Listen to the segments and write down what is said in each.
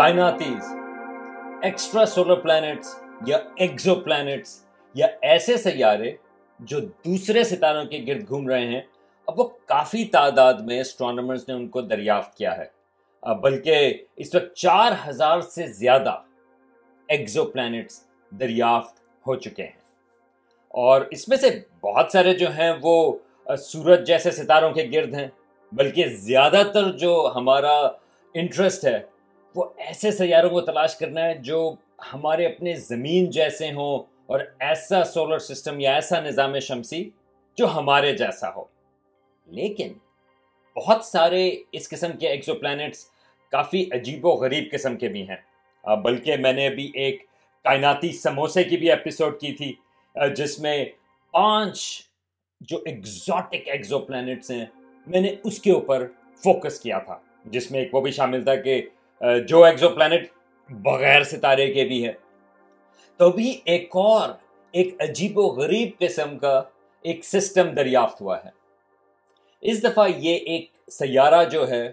کائناتیز extrasolar planets یا exoplanets یا ایسے سیارے جو دوسرے ستاروں کے گرد گھوم رہے ہیں، اب وہ کافی تعداد میں اسٹرانومرز نے ان کو دریافت کیا ہے۔ بلکہ اس وقت چار ہزار سے زیادہ ایکزو پلانٹس دریافت ہو چکے ہیں۔ اور اس میں سے بہت سارے جو ہیں وہ سورج جیسے ستاروں کے گرد ہیں، بلکہ زیادہ تر جو ہمارا انٹرسٹ ہے وہ ایسے سیاروں کو تلاش کرنا ہے جو ہمارے اپنے زمین جیسے ہوں اور ایسا سولر سسٹم یا ایسا نظام شمسی جو ہمارے جیسا ہو۔ لیکن بہت سارے اس قسم کے ایکزو پلانٹس کافی عجیب و غریب قسم کے بھی ہیں۔ بلکہ میں نے ابھی ایک کائناتی سموسے کی بھی ایپیسوڈ کی تھی جس میں پانچ جو ایگزوٹک ایکزو پلانٹس ہیں، میں نے اس کے اوپر فوکس کیا تھا، جس میں ایک وہ بھی شامل تھا کہ جو ایکزو پلانٹ بغیر ستارے کے بھی ہے۔ تو بھی ایک اور، ایک عجیب و غریب قسم کا ایک سسٹم دریافت ہوا ہے۔ اس دفعہ یہ ایک سیارہ جو ہے،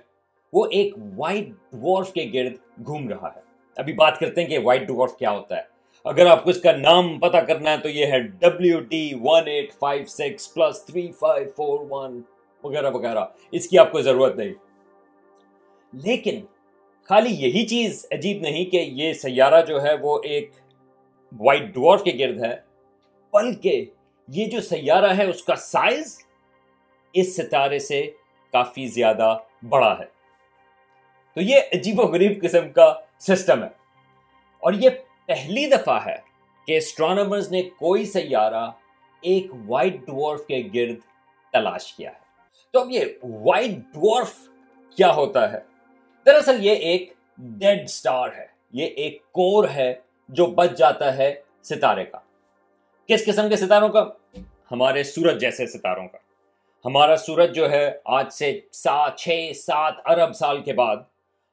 وہ ایک وائٹ ڈوارف کے گرد گھوم رہا ہے۔ ابھی بات کرتے ہیں کہ وائٹ ڈوارف کیا ہوتا ہے۔ اگر آپ کو اس کا نام پتا کرنا ہے تو یہ ہے W D one eight five six plus three five four one وغیرہ وغیرہ۔ اس کی آپ کو ضرورت نہیں۔ لیکن خالی یہی چیز عجیب نہیں کہ یہ سیارہ جو ہے وہ ایک وائٹ ڈوارف کے گرد ہے، بلکہ یہ جو سیارہ ہے اس کا سائز اس ستارے سے کافی زیادہ بڑا ہے۔ تو یہ عجیب و غریب قسم کا سسٹم ہے۔ اور یہ پہلی دفعہ ہے کہ اسٹرانومرز نے کوئی سیارہ ایک وائٹ ڈوارف کے گرد تلاش کیا ہے۔ تو اب یہ وائٹ ڈوارف کیا ہوتا ہے؟ دراصل یہ ایک ڈیڈ سٹار ہے، یہ ایک کور ہے جو بچ جاتا ہے ستارے کا۔ کس قسم کے ستاروں کا؟ ہمارے سورج جیسے ستاروں کا۔ ہمارا سورج جو ہے، آج سے سات چھ، سات ارب سال کے بعد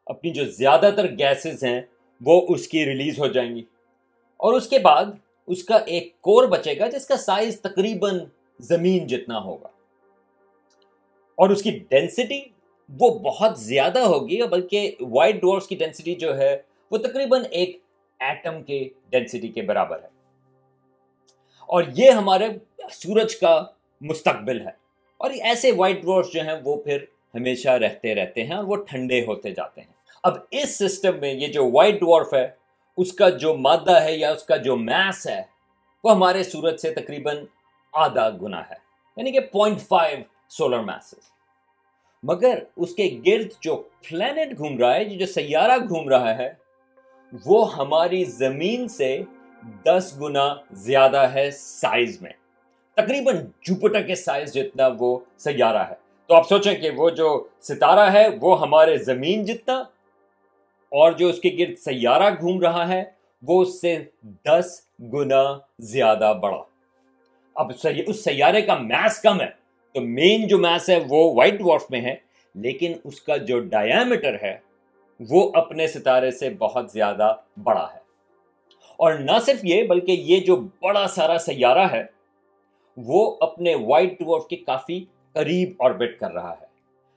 اپنی جو زیادہ تر گیسز ہیں، وہ اس کی ریلیز ہو جائیں گی۔ اور اس کے بعد اس کا ایک کور بچے گا جس کا سائز تقریباً زمین جتنا ہوگا۔ اور اس کی ڈینسٹی وہ بہت زیادہ ہوگی، بلکہ وائٹ ڈورس کی ڈینسٹی جو ہے، وہ تقریباً ایک ایٹم کے ڈینسٹی کے برابر ہے۔ اور یہ ہمارے سورج کا مستقبل ہے۔ اور ایسے وائٹ ڈورس جو ہیں، وہ پھر ہمیشہ رہتے رہتے ہیں اور وہ ٹھنڈے ہوتے جاتے ہیں۔ اب اس سسٹم میں یہ جو وائٹ ڈورف ہے، اس کا جو مادہ ہے یا اس کا جو میس ہے، وہ ہمارے سورج سے تقریباً آدھا گنا ہے۔ یعنی کہ پوائنٹ فائیو سولر میسز مگر اس کے گرد جو پلانٹ گھوم رہا ہے، جو سیارہ گھوم رہا ہے، وہ ہماری زمین سے دس گنا زیادہ ہے سائز میں۔ تقریباً جوپٹر کے سائز جتنا وہ سیارہ ہے۔ تو آپ سوچیں کہ وہ جو ستارہ ہے، وہ ہمارے زمین جتنا اور جو اس کے گرد سیارہ گھوم رہا ہے، وہ اس سے دس گنا زیادہ بڑا۔ اب اس سیارے کا میس کم ہے۔ تو مین جو میس ہے وہ وائٹ وارف میں ہے، لیکن اس کا جو ڈائیامیٹر ہے وہ اپنے ستارے سے بہت زیادہ بڑا ہے۔ اور نہ صرف یہ، بلکہ یہ جو بڑا سارا سیارہ ہے، وہ اپنے وائٹ ڈورف کے کافی قریب آربٹ کر رہا ہے۔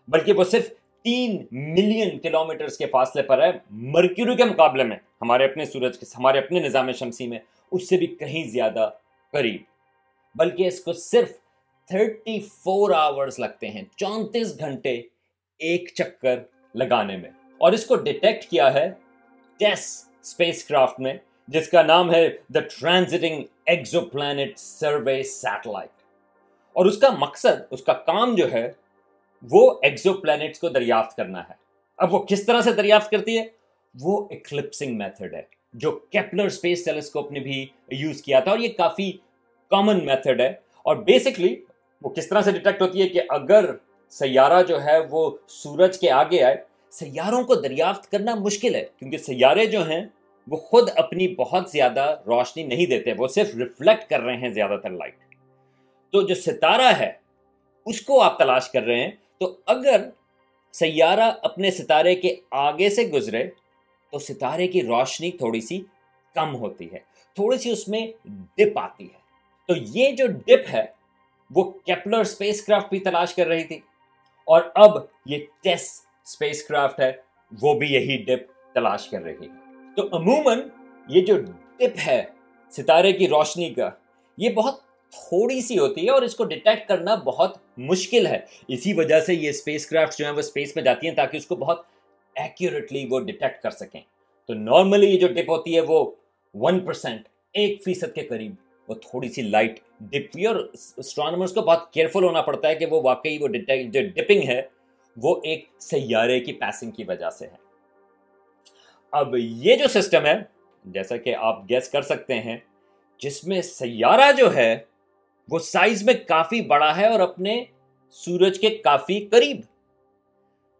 بلکہ وہ صرف تین ملین کلومیٹرز کے فاصلے پر ہے۔ مرکیورو کے مقابلے میں ہمارے اپنے سورج کے، ہمارے اپنے نظام شمسی میں اس سے بھی کہیں زیادہ قریب۔ بلکہ اس کو صرف تھرٹی فور آورز لگتے ہیں، چونتیس گھنٹے ایک چکر لگانے میں۔ اور اس کو ڈیٹیکٹ کیا ہے ٹیس اسپیس کرافٹ میں، جس کا نام ہے the transiting exoplanet survey satellite اور اس کا مقصد، اس کا کام جو ہے، وہ ایکزو پلانٹس کو دریافت کرنا ہے۔ اب وہ کس طرح سے دریافت کرتی ہے؟ وہ ایکلپسنگ میتھڈ ہے، جو کیپلر اسپیس ٹیلیسکوپ نے بھی یوز کیا تھا اور یہ کافی کامن میتھڈ ہے۔ اور بیسکلی وہ کس طرح سے ڈیٹیکٹ ہوتی ہے کہ اگر سیارہ جو ہے وہ سورج کے آگے آئے، سیاروں کو دریافت کرنا مشکل ہے، کیونکہ سیارے جو ہیں وہ خود اپنی بہت زیادہ روشنی نہیں دیتے، وہ صرف ریفلیکٹ کر رہے ہیں زیادہ تر لائٹ تو جو ستارہ ہے، اس کو آپ تلاش کر رہے ہیں، تو اگر سیارہ اپنے ستارے کے آگے سے گزرے، تو ستارے کی روشنی تھوڑی سی کم ہوتی ہے، تھوڑی سی اس میں ڈپ آتی ہے. تو یہ جو ڈپ ہے وہ کیپلر اسپیس کرافٹ بھی تلاش کر رہی تھی اور اب یہ ٹیسٹ اسپیس کرافٹ ہے، وہ بھی یہی ڈپ تلاش کر رہی ہے۔ تو عموماً یہ جو ٹپ ہے ستارے کی روشنی کا، یہ بہت تھوڑی سی ہوتی ہے اور اس کو ڈیٹیکٹ کرنا بہت مشکل ہے۔ اسی وجہ سے یہ اسپیس کرافٹ جو ہیں وہ اسپیس میں جاتی ہیں تاکہ اس کو بہت ایکوریٹلی وہ ڈیٹیکٹ کر سکیں۔ تو نارملی یہ جو ڈپ ہوتی ہے وہ ون پرسینٹ ایک فیصد کے قریب۔ وہ تھوڑی سی لائٹ ڈپ ہوئی اور اسٹرانومرس کو بہت کیئرفل ہونا پڑتا ہے کہ وہ واقعی وہ جو ڈپنگ ہے وہ ایک سیارے کی پیسنگ کی وجہ سے ہے۔ اب یہ جو سسٹم ہے، جیسا کہ آپ گیس کر سکتے ہیں، جس میں سیارہ جو ہے، وہ سائز میں کافی بڑا ہے اور اپنے سورج کے کافی قریب۔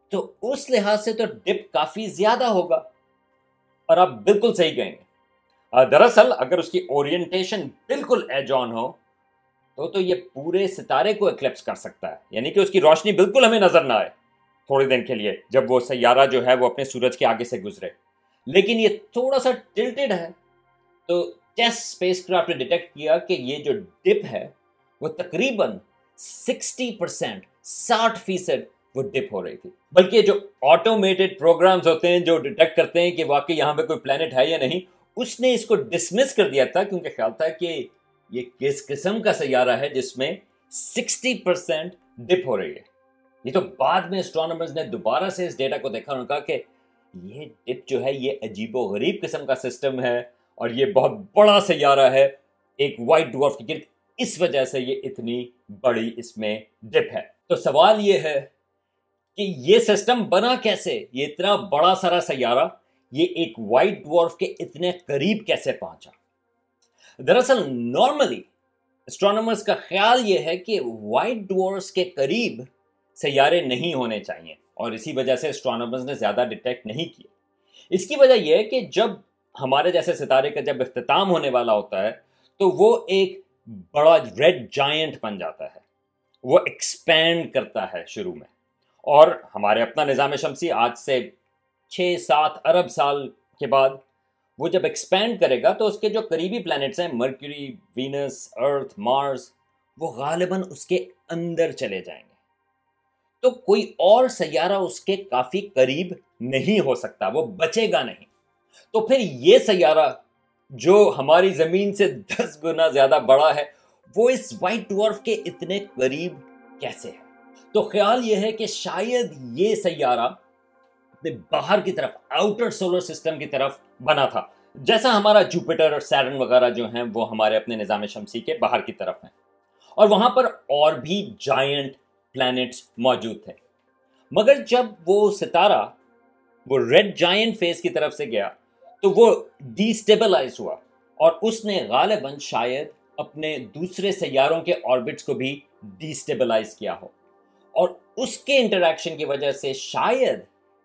تو اس لحاظ سے تو ڈپ کافی زیادہ ہوگا۔ اور آپ بالکل صحیح کہیں گے۔ دراصل اگر اس کی اورینٹیشن بالکل ایج آن ہو، تو تو یہ پورے ستارے کو اکلپس کر سکتا ہے۔ یعنی کہ اس کی روشنی بالکل ہمیں نظر نہ آئے تھوڑے دن کے لیے، جب وہ سیارہ جو ہے وہ اپنے سورج کے آگے سے گزرے۔ لیکن یہ تھوڑا سا ٹلٹڈ ہے۔ تو ٹیسٹ اسپیس کرافٹ نے ڈیٹیکٹ کیا کہ یہ جو ڈپ ہے، وہ تقریباً سکسٹی پرسینٹ ساٹھ فیصد وہ ڈپ ہو رہی تھی۔ بلکہ جو آٹومیٹڈ پروگرامز ہوتے ہیں، جو ڈیٹیکٹ کرتے ہیں کہ واقعی یہاں پہ کوئی پلانٹ ہے یا نہیں اس نے اس کو ڈسمس کر دیا تھا کیونکہ خیال تھا کہ یہ کس قسم کا سیارہ ہے جس میں سکسٹی پرسینٹ ڈپ ہو رہی ہے۔ یہ تو بعد میں اسٹرانومرز نے دوبارہ سے اس ڈیٹا کو دیکھا انہوں نے کہا کہ یہ ڈپ جو ہے یہ عجیب و غریب قسم کا سسٹم ہے اور یہ بہت بڑا سیارہ ہے، ایک وائٹ ڈورف کی گرد۔ اس وجہ سے یہ اتنی بڑی اس میں ڈپ ہے۔ تو سوال یہ ہے کہ یہ سسٹم بنا کیسے؟ یہ اتنا بڑا سارا سیارہ یہ ایک وائٹ ڈورف کے اتنے قریب کیسے پہنچا؟ دراصل نارملی اسٹرانومرز کا خیال یہ ہے کہ وائٹ ڈورس کے قریب سیارے نہیں ہونے چاہیے اور اسی وجہ سے اسٹرانومرز نے زیادہ ڈیٹیکٹ نہیں کیا اس کی وجہ یہ ہے کہ جب ہمارے جیسے ستارے کا جب اختتام ہونے والا ہوتا ہے تو وہ ایک بڑا ریڈ جائنٹ بن جاتا ہے۔ وہ ایکسپینڈ کرتا ہے شروع میں۔ اور ہمارے اپنا نظام شمسی آج سے چھ سات ارب سال کے بعد وہ جب ایکسپینڈ کرے گا تو اس کے جو قریبی پلانٹس ہیں مرکیوری وینس ارتھ مارس وہ غالباً اس کے اندر چلے جائیں گے۔ تو کوئی اور سیارہ اس کے کافی قریب نہیں ہو سکتا، وہ بچے گا نہیں۔ تو پھر یہ سیارہ جو ہماری زمین سے دس گنا زیادہ بڑا ہے، وہ اس وائٹ ڈورف کے اتنے قریب کیسے ہے؟ تو خیال یہ ہے کہ شاید یہ سیارہ باہر کی طرف آؤٹر سولر سسٹم کی طرف بنا تھا جیسا ہمارا جوپیٹر اور سیرن وغیرہ جو ہیں وہ ہمارے اپنے نظام شمسی کے باہر کی طرف ہیں اور وہاں پر اور بھی جائنٹ پلانٹس موجود تھے مگر جب وہ ستارہ وہ ریڈ جائنٹ فیس کی طرف سے گیا تو وہ ڈی اسٹیبلائز ہوا اور اس نے غالباً شاید اپنے دوسرے سیاروں کے آربٹس کو بھی ڈی اسٹیبلائز کیا ہو اور اس کے انٹریکشن کی وجہ سے شاید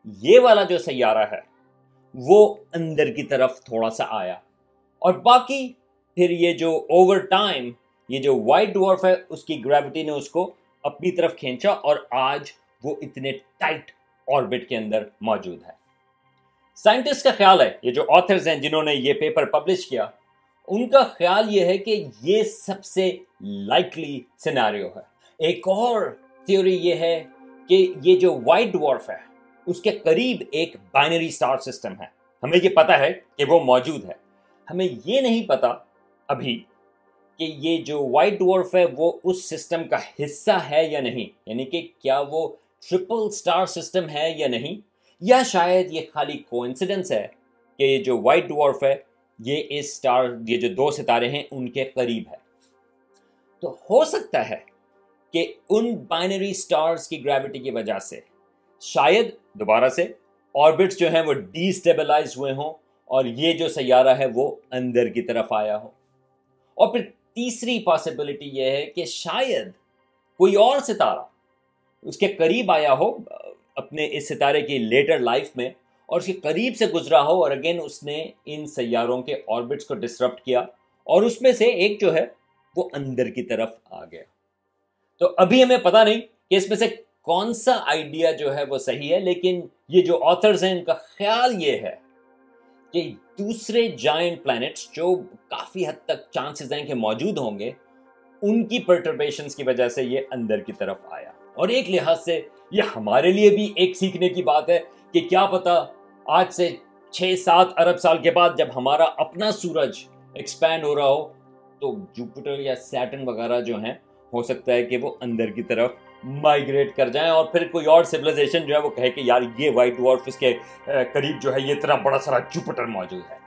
یہ والا جو سیارہ ہے، وہ اندر کی طرف تھوڑا سا آیا۔ اور باقی پھر یہ جو اوور ٹائم یہ جو وائٹ ڈورف ہے، اس کی گریوٹی نے اس کو اپنی طرف کھینچا اور آج وہ اتنے ٹائٹ آربٹ کے اندر موجود ہے۔ سائنٹسٹ کا خیال ہے، یہ جو آتھرز ہیں جنہوں نے یہ پیپر پبلش کیا، ان کا خیال یہ ہے کہ یہ سب سے لائکلی سیناریو ہے۔ ایک اور تھیوری یہ ہے کہ یہ جو وائٹ ڈوارف ہے اس کے قریب ایک بائنری سٹار سسٹم ہے۔ ہمیں یہ پتا ہے کہ وہ موجود ہے۔ ہمیں یہ نہیں پتا ابھی کہ یہ جو وائٹ ڈوارف ہے وہ اس سسٹم کا حصہ ہے یا نہیں۔ یعنی کہ کیا وہ ٹرپل سٹار سسٹم ہے یا نہیں؟ یا شاید یہ خالی کوئنسیڈنس ہے کہ یہ جو وائٹ ڈوارف ہے، یہ اس سٹار یہ جو دو ستارے ہیں، ان کے قریب ہے۔ تو ہو سکتا ہے کہ ان بائنری سٹارز کی گریوٹی کی وجہ سے شاید دوبارہ سے آربٹس جو ہیں وہ ڈی اسٹیبلائز ہوئے ہوں اور یہ جو سیارہ ہے وہ اندر کی طرف آیا ہو۔ اور پھر تیسری پاسبلٹی یہ ہے کہ شاید کوئی اور ستارہ اس کے قریب آیا ہو، اپنے اس ستارے کی لیٹر لائف میں، اور اس کے قریب سے گزرا ہو اور اگین اس نے ان سیاروں کے آربٹس کو ڈسٹرپٹ کیا اور اس میں سے ایک جو ہے وہ اندر کی طرف آ گیا۔ تو ابھی ہمیں پتا نہیں کہ اس میں سے کون سا آئیڈیا جو ہے وہ صحیح ہے، لیکن یہ جو آتھرز ہیں، ان کا خیال یہ ہے کہ دوسرے جائنٹ پلانٹس جو کافی حد تک چانسز ہیں کہ موجود ہوں گے، ان کی پرٹربیشنز کی وجہ سے یہ اندر کی طرف آیا۔ اور ایک لحاظ سے یہ ہمارے لیے بھی ایک سیکھنے کی بات ہے کہ کیا پتا آج سے چھ سات ارب سال کے بعد جب ہمارا اپنا سورج ایکسپینڈ ہو رہا ہو، تو جوپیٹر یا سیٹن وغیرہ جو ہیں، ہو سکتا ہے کہ وہ اندر کی طرف مائگریٹ کر جائیں اور پھر کوئی اور سولیزیشن جو ہے وہ کہے کہ یار یہ وائٹ وارف اس کے قریب جو ہے یہ اتنا بڑا سارا جوپٹر موجود ہے۔